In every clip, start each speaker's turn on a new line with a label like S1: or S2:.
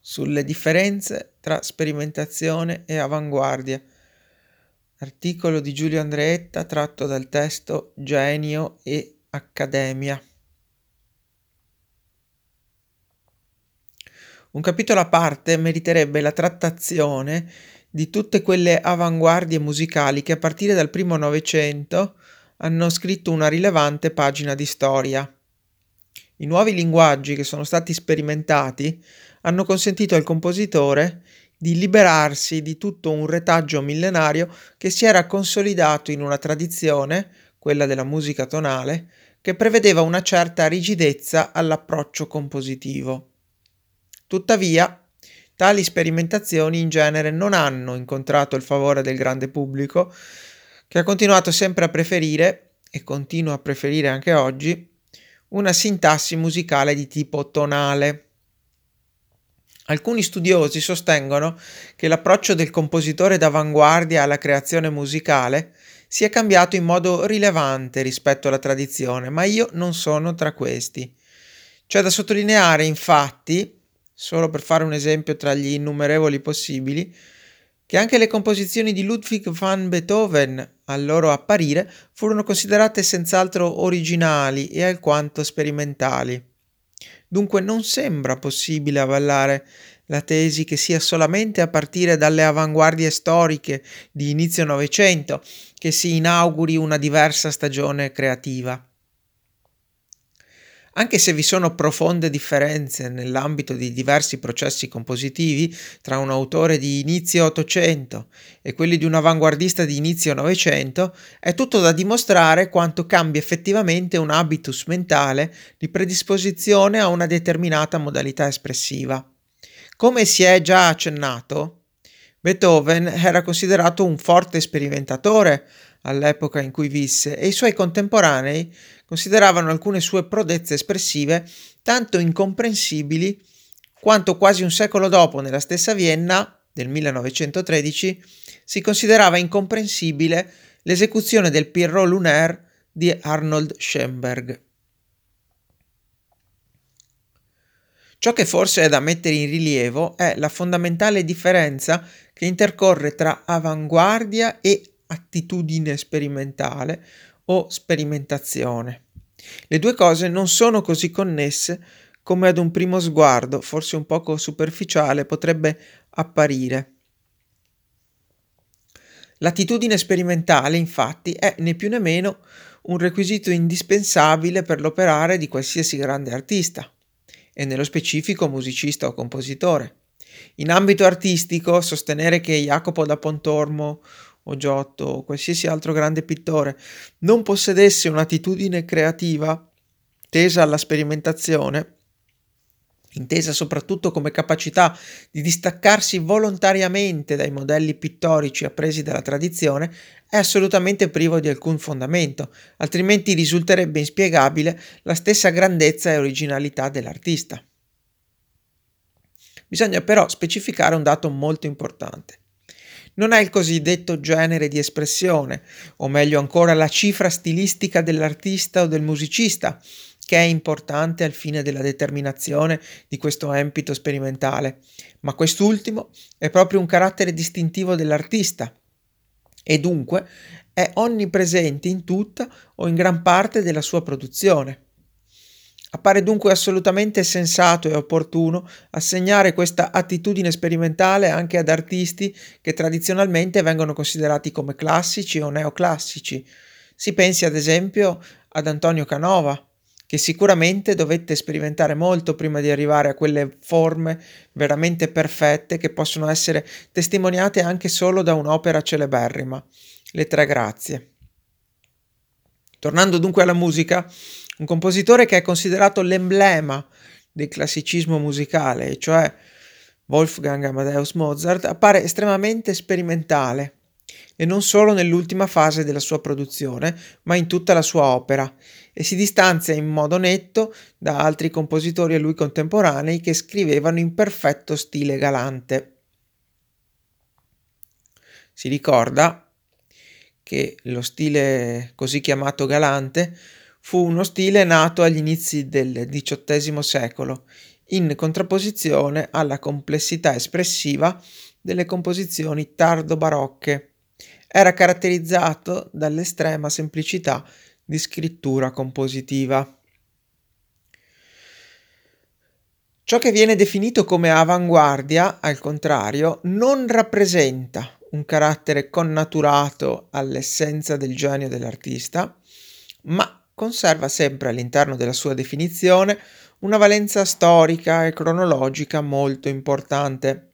S1: sulle differenze tra sperimentazione e avanguardia. Articolo di Giulio Andreetta tratto dal testo Genio e Accademia. Un capitolo a parte meriterebbe la trattazione di tutte quelle avanguardie musicali che a partire dal primo Novecento hanno scritto una rilevante pagina di storia. I nuovi linguaggi che sono stati sperimentati hanno consentito al compositore di liberarsi di tutto un retaggio millenario che si era consolidato in una tradizione, quella della musica tonale, che prevedeva una certa rigidezza all'approccio compositivo. Tuttavia, tali sperimentazioni in genere non hanno incontrato il favore del grande pubblico, che ha continuato sempre a preferire, e continua a preferire anche oggi, una sintassi musicale di tipo tonale. Alcuni studiosi sostengono che l'approccio del compositore d'avanguardia alla creazione musicale sia cambiato in modo rilevante rispetto alla tradizione, ma io non sono tra questi. C'è da sottolineare, infatti, solo per fare un esempio tra gli innumerevoli possibili, che anche le composizioni di Ludwig van Beethoven, al loro apparire, furono considerate senz'altro originali e alquanto sperimentali. Dunque non sembra possibile avallare la tesi che sia solamente a partire dalle avanguardie storiche di inizio Novecento che si inauguri una diversa stagione creativa. Anche se vi sono profonde differenze nell'ambito di diversi processi compositivi tra un autore di inizio Ottocento e quelli di un avanguardista di inizio Novecento, è tutto da dimostrare quanto cambia effettivamente un habitus mentale di predisposizione a una determinata modalità espressiva. Come si è già accennato, Beethoven era considerato un forte sperimentatore all'epoca in cui visse e i suoi contemporanei consideravano alcune sue prodezze espressive tanto incomprensibili quanto quasi un secolo dopo, nella stessa Vienna del 1913, si considerava incomprensibile l'esecuzione del Pierrot Lunaire di Arnold Schoenberg. Ciò che forse è da mettere in rilievo è la fondamentale differenza che intercorre tra avanguardia e attitudine sperimentale o sperimentazione. Le due cose non sono così connesse come ad un primo sguardo, forse un poco superficiale, potrebbe apparire. L'attitudine sperimentale, infatti, è né più né meno un requisito indispensabile per l'operare di qualsiasi grande artista, e nello specifico musicista o compositore. In ambito artistico, sostenere che Jacopo da Pontormo o Giotto o qualsiasi altro grande pittore non possedesse un'attitudine creativa tesa alla sperimentazione, intesa soprattutto come capacità di distaccarsi volontariamente dai modelli pittorici appresi dalla tradizione, è assolutamente privo di alcun fondamento, altrimenti risulterebbe inspiegabile la stessa grandezza e originalità dell'artista. Bisogna però specificare un dato molto importante non è il cosiddetto genere di espressione, o meglio ancora la cifra stilistica dell'artista o del musicista, che è importante al fine della determinazione di questo empito sperimentale, ma quest'ultimo è proprio un carattere distintivo dell'artista e dunque è onnipresente in tutta o in gran parte della sua produzione. Appare dunque assolutamente sensato e opportuno assegnare questa attitudine sperimentale anche ad artisti che tradizionalmente vengono considerati come classici o neoclassici. Si pensi ad esempio ad Antonio Canova, che sicuramente dovette sperimentare molto prima di arrivare a quelle forme veramente perfette che possono essere testimoniate anche solo da un'opera celeberrima, Le Tre Grazie. Tornando dunque alla musica, un compositore che è considerato l'emblema del classicismo musicale, cioè Wolfgang Amadeus Mozart, appare estremamente sperimentale e non solo nell'ultima fase della sua produzione, ma in tutta la sua opera, e si distanzia in modo netto da altri compositori a lui contemporanei che scrivevano in perfetto stile galante. Si ricorda che lo stile così chiamato galante fu uno stile nato agli inizi del XVIII secolo, in contrapposizione alla complessità espressiva delle composizioni tardo-barocche. Era caratterizzato dall'estrema semplicità di scrittura compositiva. Ciò che viene definito come avanguardia, al contrario, non rappresenta un carattere connaturato all'essenza del genio dell'artista, ma conserva sempre all'interno della sua definizione una valenza storica e cronologica molto importante.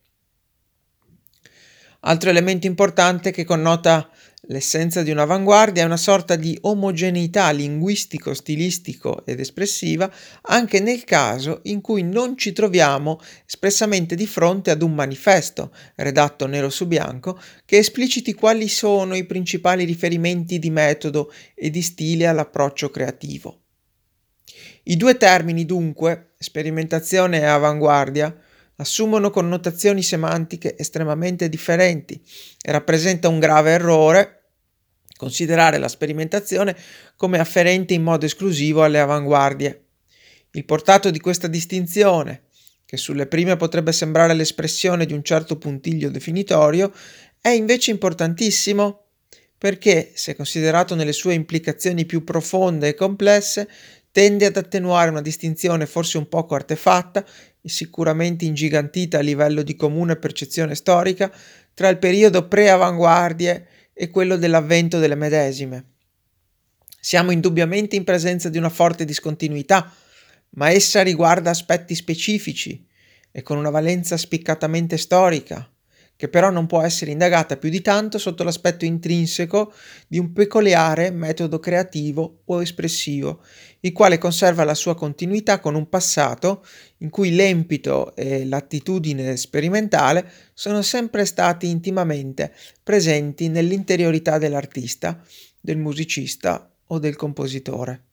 S1: Altro elemento importante che connota l'essenza di un'avanguardia è una sorta di omogeneità linguistico, stilistico ed espressiva anche nel caso in cui non ci troviamo espressamente di fronte ad un manifesto, redatto nero su bianco, che espliciti quali sono i principali riferimenti di metodo e di stile all'approccio creativo. I due termini dunque, sperimentazione e avanguardia, assumono connotazioni semantiche estremamente differenti e rappresenta un grave errore considerare la sperimentazione come afferente in modo esclusivo alle avanguardie. Il portato di questa distinzione, che sulle prime potrebbe sembrare l'espressione di un certo puntiglio definitorio, è invece importantissimo perché, se considerato nelle sue implicazioni più profonde e complesse, tende ad attenuare una distinzione forse un poco artefatta sicuramente ingigantita a livello di comune percezione storica tra il periodo pre-avanguardie e quello dell'avvento delle medesime. Siamo indubbiamente in presenza di una forte discontinuità, ma essa riguarda aspetti specifici e con una valenza spiccatamente storica, che però non può essere indagata più di tanto sotto l'aspetto intrinseco di un peculiare metodo creativo o espressivo, il quale conserva la sua continuità con un passato in cui l'empito e l'attitudine sperimentale sono sempre stati intimamente presenti nell'interiorità dell'artista, del musicista o del compositore.